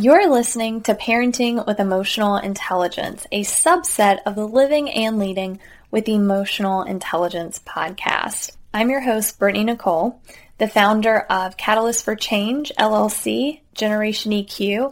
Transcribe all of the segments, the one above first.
You're listening to Parenting with Emotional Intelligence, a subset of the Living and Leading with Emotional Intelligence podcast. I'm your host, Brittany Nicole, the founder of Catalyst for Change, LLC, Generation EQ,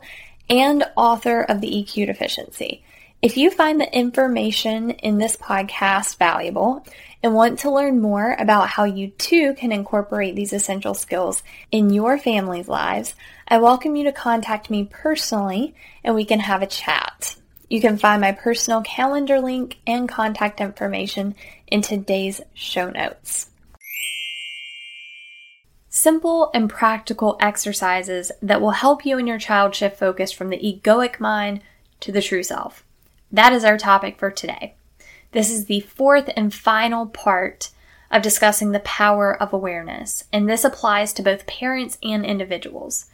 and author of The EQ Deficiency. If you find the information in this podcast valuable and want to learn more about how you too can incorporate these essential skills in your family's lives, I welcome you to contact me personally and we can have a chat. You can find my personal calendar link and contact information in today's show notes. Simple and practical exercises that will help you and your child shift focus from the egoic mind to the true self. That is our topic for today. This is the fourth and final part of discussing the power of awareness, and this applies to both parents and individuals.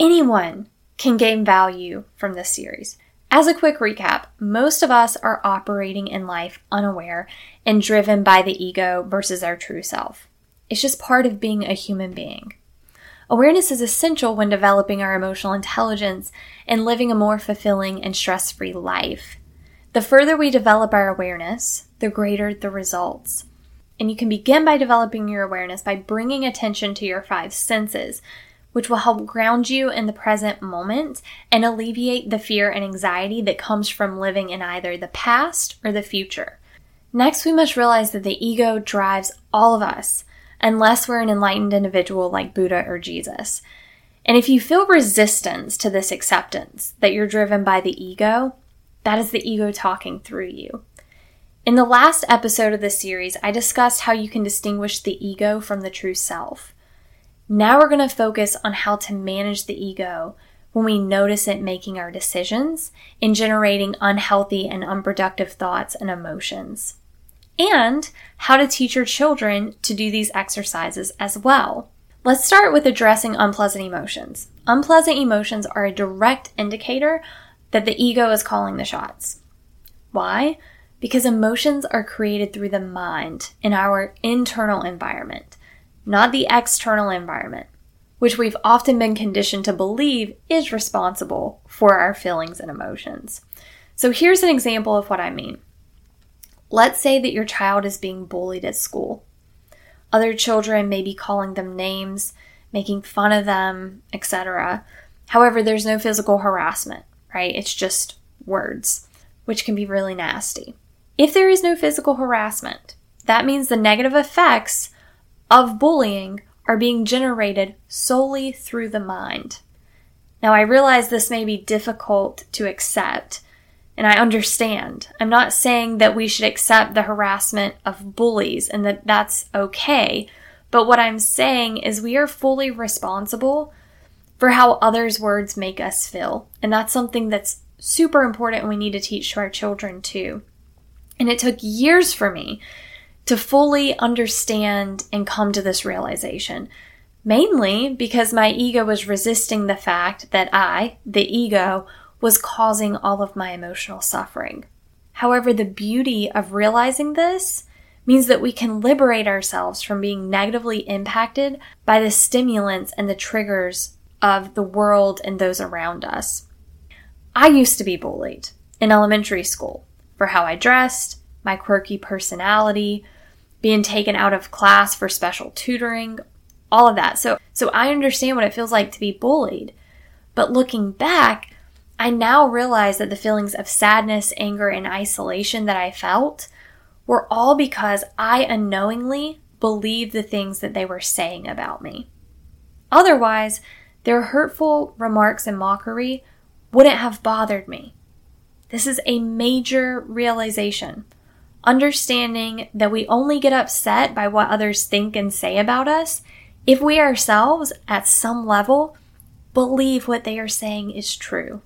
Anyone can gain value from this series. As a quick recap, most of us are operating in life unaware and driven by the ego versus our true self. It's just part of being a human being. Awareness is essential when developing our emotional intelligence and living a more fulfilling and stress free life. The further we develop our awareness, the greater the results. And you can begin by developing your awareness by bringing attention to your five senses, which will help ground you in the present moment and alleviate the fear and anxiety that comes from living in either the past or the future. Next, we must realize that the ego drives all of us, unless we're an enlightened individual like Buddha or Jesus. And if you feel resistance to this acceptance that you're driven by the ego, that is the ego talking through you. In the last episode of this series, I discussed how you can distinguish the ego from the true self. Now we're going to focus on how to manage the ego when we notice it making our decisions and generating unhealthy and unproductive thoughts and emotions. And how to teach your children to do these exercises as well. Let's start with addressing unpleasant emotions. Unpleasant emotions are a direct indicator that the ego is calling the shots. Why? Because emotions are created through the mind in our internal environment, not the external environment, which we've often been conditioned to believe is responsible for our feelings and emotions. So here's an example of what I mean. Let's say that your child is being bullied at school. Other children may be calling them names, making fun of them, etc. However, there's no physical harassment right? It's just words, which can be really nasty. If there is no physical harassment, that means the negative effects of bullying are being generated solely through the mind. Now, I realize this may be difficult to accept, and I understand. I'm not saying that we should accept the harassment of bullies and that that's okay, but what I'm saying is we are fully responsible for how others' words make us feel. And that's something that's super important and we need to teach to our children too. And it took years for me to fully understand and come to this realization. Mainly because my ego was resisting the fact that I, the ego, was causing all of my emotional suffering. However, the beauty of realizing this means that we can liberate ourselves from being negatively impacted by the stimulants and the triggers of the world and those around us. I used to be bullied in elementary school for how I dressed, my quirky personality, being taken out of class for special tutoring, all of that. So, so I understand what it feels like to be bullied. But looking back, I now realize that the feelings of sadness, anger, and isolation that I felt were all because I unknowingly believed the things that they were saying about me. Otherwise, their hurtful remarks and mockery wouldn't have bothered me. This is a major realization. Understanding that we only get upset by what others think and say about us if we ourselves, at some level, believe what they are saying is true.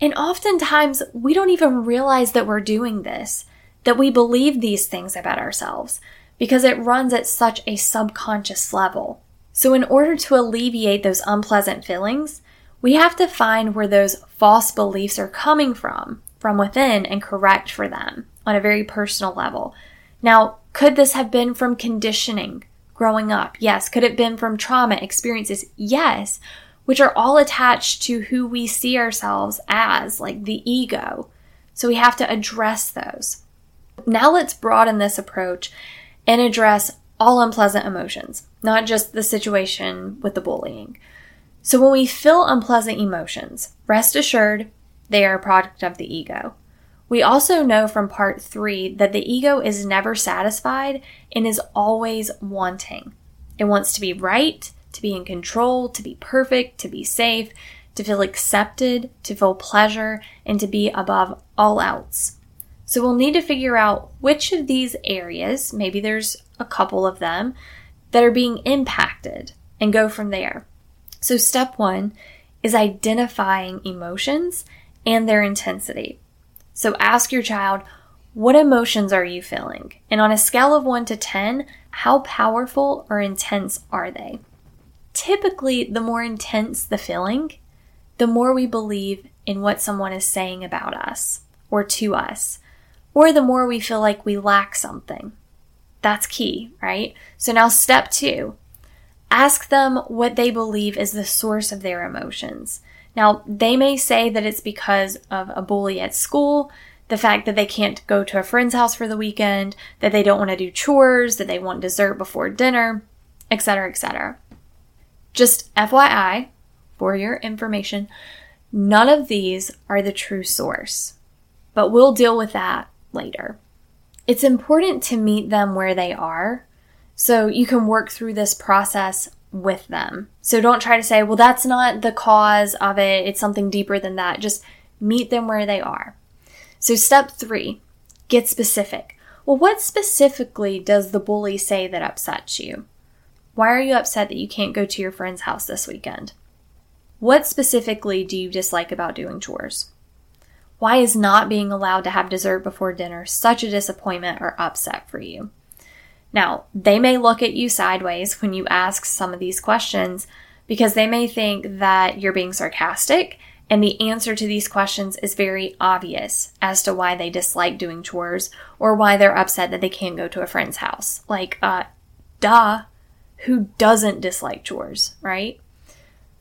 And oftentimes, we don't even realize that we're doing this, that we believe these things about ourselves, because it runs at such a subconscious level. So, in order to alleviate those unpleasant feelings, we have to find where those false beliefs are coming from, from within, and correct for them on a very personal level. Now, could this have been from conditioning growing up? Yes. Could it have been from trauma experiences? Yes. Which are all attached to who we see ourselves as, like the ego. So we have to address those. Now let's broaden this approach and address all unpleasant emotions, not just the situation with the bullying. So when we feel unpleasant emotions, rest assured they are a product of the ego. We also know from part three that the ego is never satisfied and is always wanting. It wants to be right, to be in control, to be perfect, to be safe, to feel accepted, to feel pleasure, and to be above all else. So we'll need to figure out which of these areas, maybe there's a couple of them, that are being impacted and go from there. So step one is identifying emotions and their intensity. So ask your child, what emotions are you feeling? And on a scale of 1 to 10, how powerful or intense are they? Typically, the more intense the feeling, the more we believe in what someone is saying about us or to us, or the more we feel like we lack something. That's key, right? So now, step two ask them what they believe is the source of their emotions. Now, they may say that it's because of a bully at school, the fact that they can't go to a friend's house for the weekend, that they don't want to do chores, that they want dessert before dinner, etc., etc. Just FYI, for your information, none of these are the true source, but we'll deal with that later. It's important to meet them where they are so you can work through this process with them. So don't try to say, well, that's not the cause of it, it's something deeper than that. Just meet them where they are. So, step three, get specific. Well, what specifically does the bully say that upsets you? Why are you upset that you can't go to your friend's house this weekend? What specifically do you dislike about doing chores? Why is not being allowed to have dessert before dinner such a disappointment or upset for you? Now, they may look at you sideways when you ask some of these questions because they may think that you're being sarcastic and the answer to these questions is very obvious as to why they dislike doing chores or why they're upset that they can't go to a friend's house. Like, uh, duh, who doesn't dislike chores, right?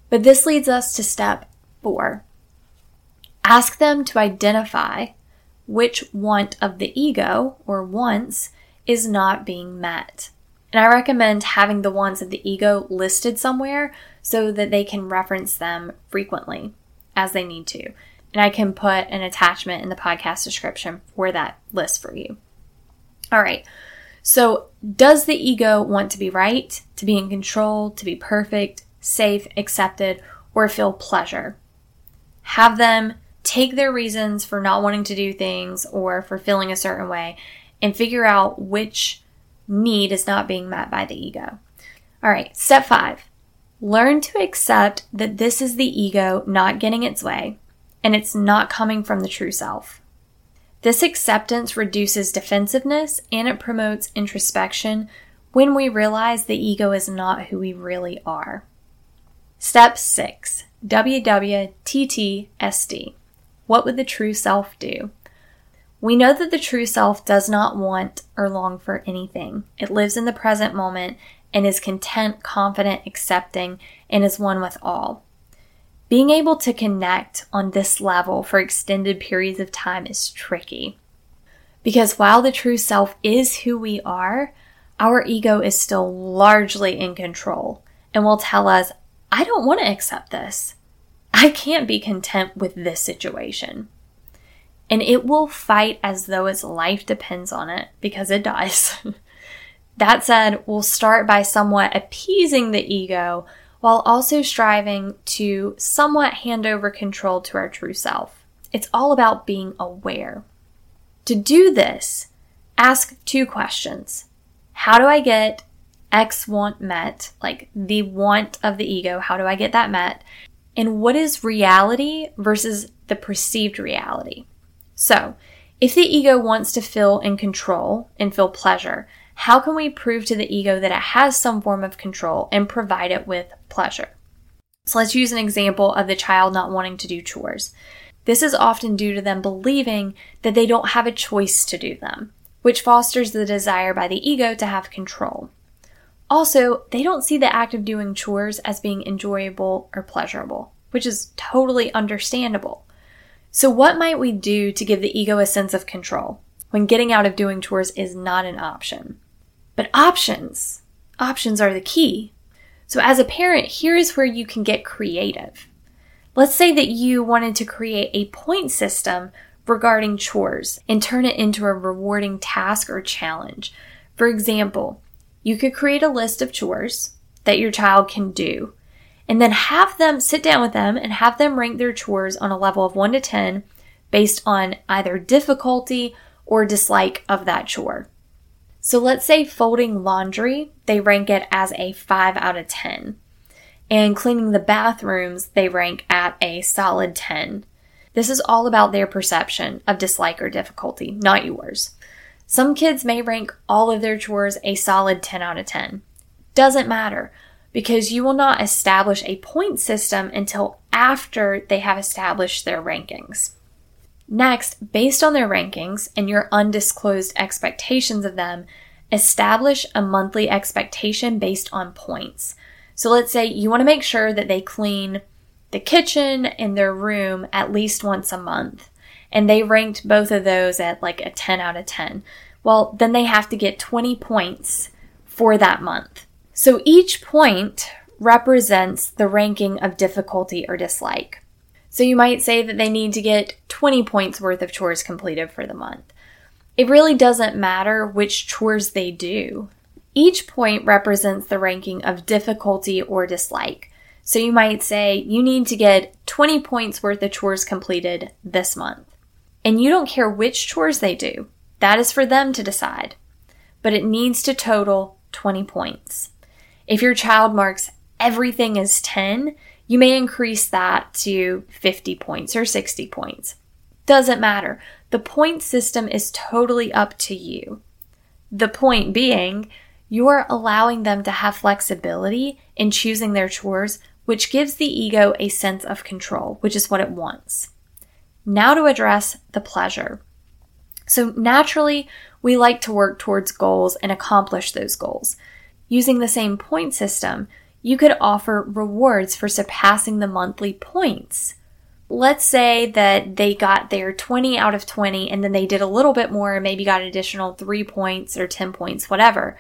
But this leads us to step four. Ask them to identify which want of the ego or wants is not being met. And I recommend having the wants of the ego listed somewhere so that they can reference them frequently as they need to. And I can put an attachment in the podcast description for that list for you. All right. So, does the ego want to be right, to be in control, to be perfect, safe, accepted, or feel pleasure? Have them take their reasons for not wanting to do things or for feeling a certain way and figure out which need is not being met by the ego. All right, step five learn to accept that this is the ego not getting its way and it's not coming from the true self. This acceptance reduces defensiveness and it promotes introspection when we realize the ego is not who we really are. Step 6 WWTTSD What would the true self do? We know that the true self does not want or long for anything. It lives in the present moment and is content, confident, accepting, and is one with all. Being able to connect on this level for extended periods of time is tricky. Because while the true self is who we are, our ego is still largely in control and will tell us, I don't want to accept this. I can't be content with this situation. And it will fight as though its life depends on it because it does. that said, we'll start by somewhat appeasing the ego while also striving to somewhat hand over control to our true self. It's all about being aware. To do this, ask two questions. How do I get X want met, like the want of the ego? How do I get that met? And what is reality versus the perceived reality? So, if the ego wants to feel in control and feel pleasure, how can we prove to the ego that it has some form of control and provide it with pleasure? So let's use an example of the child not wanting to do chores. This is often due to them believing that they don't have a choice to do them, which fosters the desire by the ego to have control. Also, they don't see the act of doing chores as being enjoyable or pleasurable, which is totally understandable. So, what might we do to give the ego a sense of control when getting out of doing chores is not an option? But options, options are the key. So, as a parent, here is where you can get creative. Let's say that you wanted to create a point system regarding chores and turn it into a rewarding task or challenge. For example, you could create a list of chores that your child can do and then have them sit down with them and have them rank their chores on a level of 1 to 10 based on either difficulty or dislike of that chore. So let's say folding laundry, they rank it as a 5 out of 10. And cleaning the bathrooms, they rank at a solid 10. This is all about their perception of dislike or difficulty, not yours. Some kids may rank all of their chores a solid 10 out of 10. Doesn't matter because you will not establish a point system until after they have established their rankings. Next, based on their rankings and your undisclosed expectations of them, establish a monthly expectation based on points. So let's say you want to make sure that they clean the kitchen and their room at least once a month. And they ranked both of those at like a 10 out of 10. Well, then they have to get 20 points for that month. So each point represents the ranking of difficulty or dislike. So you might say that they need to get 20 points worth of chores completed for the month. It really doesn't matter which chores they do. Each point represents the ranking of difficulty or dislike. So you might say you need to get 20 points worth of chores completed this month. And you don't care which chores they do. That is for them to decide. But it needs to total 20 points. If your child marks everything as 10, you may increase that to 50 points or 60 points. Doesn't matter. The point system is totally up to you. The point being, you're allowing them to have flexibility in choosing their chores, which gives the ego a sense of control, which is what it wants. Now to address the pleasure. So naturally, we like to work towards goals and accomplish those goals. Using the same point system, you could offer rewards for surpassing the monthly points. Let's say that they got their 20 out of 20 and then they did a little bit more, and maybe got additional 3 points or 10 points, whatever.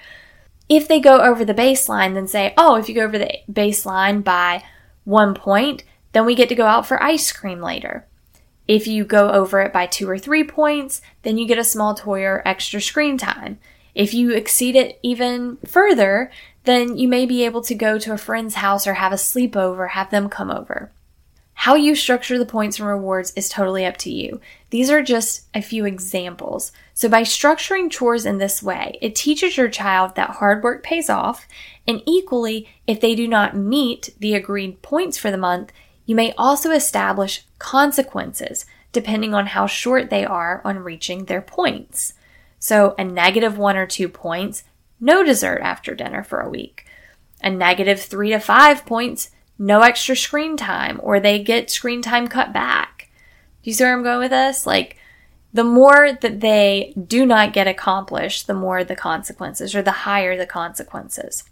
If they go over the baseline, then say, oh, if you go over the baseline by one point, then we get to go out for ice cream later. If you go over it by two or three points, then you get a small toy or extra screen time. If you exceed it even further, then you may be able to go to a friend's house or have a sleepover, have them come over. How you structure the points and rewards is totally up to you. These are just a few examples. So, by structuring chores in this way, it teaches your child that hard work pays off, and equally, if they do not meet the agreed points for the month, you may also establish consequences depending on how short they are on reaching their points. So a negative one or two points, no dessert after dinner for a week. A negative three to five points, no extra screen time, or they get screen time cut back. Do you see where I'm going with this? Like, the more that they do not get accomplished, the more the consequences, or the higher the consequences.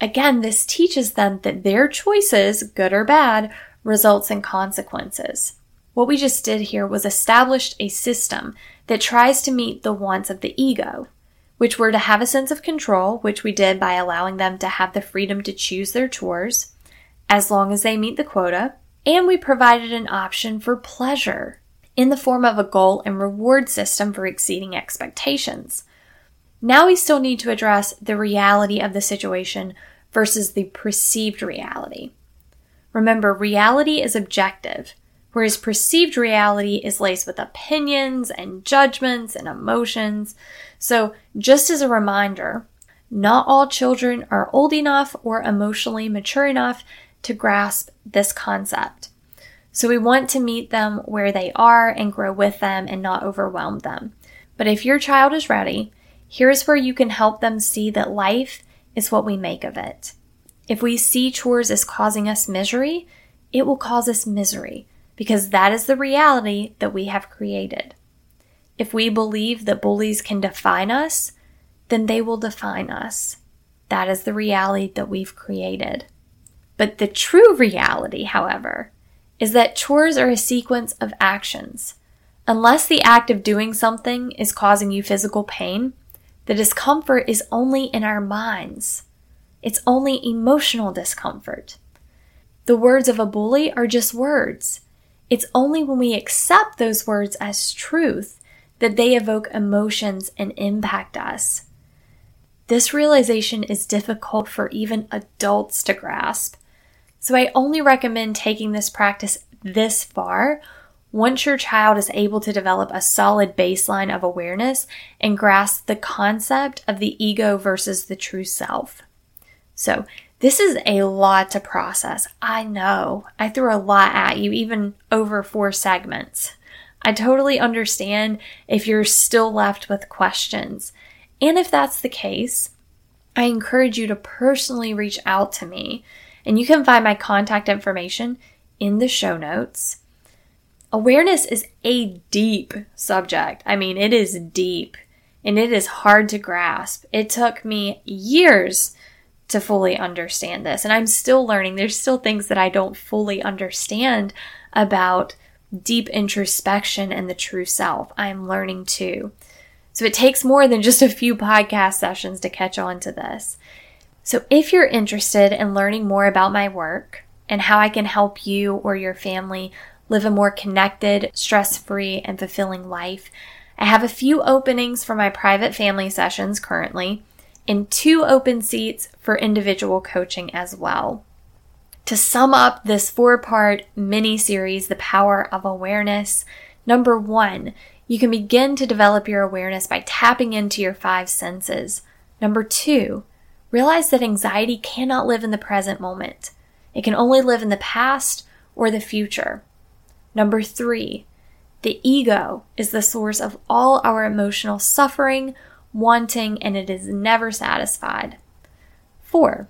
Again, this teaches them that their choices, good or bad, results in consequences. What we just did here was established a system that tries to meet the wants of the ego, which were to have a sense of control, which we did by allowing them to have the freedom to choose their chores, as long as they meet the quota, and we provided an option for pleasure in the form of a goal and reward system for exceeding expectations. Now we still need to address the reality of the situation versus the perceived reality. Remember, reality is objective whereas perceived reality is laced with opinions and judgments and emotions. So, just as a reminder, not all children are old enough or emotionally mature enough to grasp this concept. So, we want to meet them where they are and grow with them and not overwhelm them. But if your child is ready, here's where you can help them see that life is what we make of it. If we see chores as causing us misery, it will cause us misery because that is the reality that we have created. If we believe that bullies can define us, then they will define us. That is the reality that we've created. But the true reality, however, is that chores are a sequence of actions. Unless the act of doing something is causing you physical pain, the discomfort is only in our minds. It's only emotional discomfort. The words of a bully are just words. It's only when we accept those words as truth that they evoke emotions and impact us. This realization is difficult for even adults to grasp. So I only recommend taking this practice this far once your child is able to develop a solid baseline of awareness and grasp the concept of the ego versus the true self. So, this is a lot to process. I know. I threw a lot at you, even over four segments. I totally understand if you're still left with questions. And if that's the case, I encourage you to personally reach out to me and you can find my contact information in the show notes. Awareness is a deep subject. I mean, it is deep and it is hard to grasp. It took me years to fully understand this, and I'm still learning. There's still things that I don't fully understand about deep introspection and the true self. I am learning too. So it takes more than just a few podcast sessions to catch on to this. So, if you're interested in learning more about my work and how I can help you or your family live a more connected, stress free, and fulfilling life, I have a few openings for my private family sessions currently and two open seats for individual coaching as well. To sum up this four part mini series, The Power of Awareness, number one, you can begin to develop your awareness by tapping into your five senses. Number two, realize that anxiety cannot live in the present moment. It can only live in the past or the future. Number three, the ego is the source of all our emotional suffering, wanting, and it is never satisfied. Four,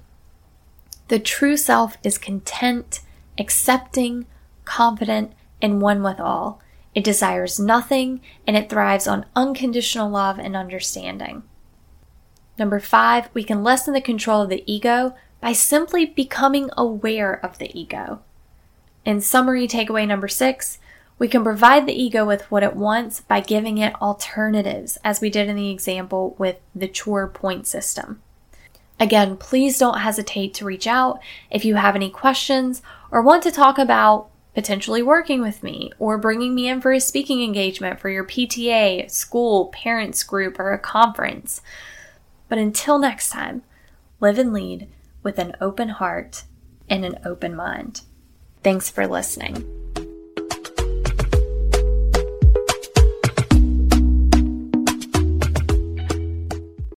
the true self is content, accepting, confident, and one with all. It desires nothing and it thrives on unconditional love and understanding. Number five, we can lessen the control of the ego by simply becoming aware of the ego. In summary, takeaway number six, we can provide the ego with what it wants by giving it alternatives, as we did in the example with the chore point system. Again, please don't hesitate to reach out if you have any questions or want to talk about potentially working with me or bringing me in for a speaking engagement for your PTA, school, parents group, or a conference. But until next time, live and lead with an open heart and an open mind. Thanks for listening.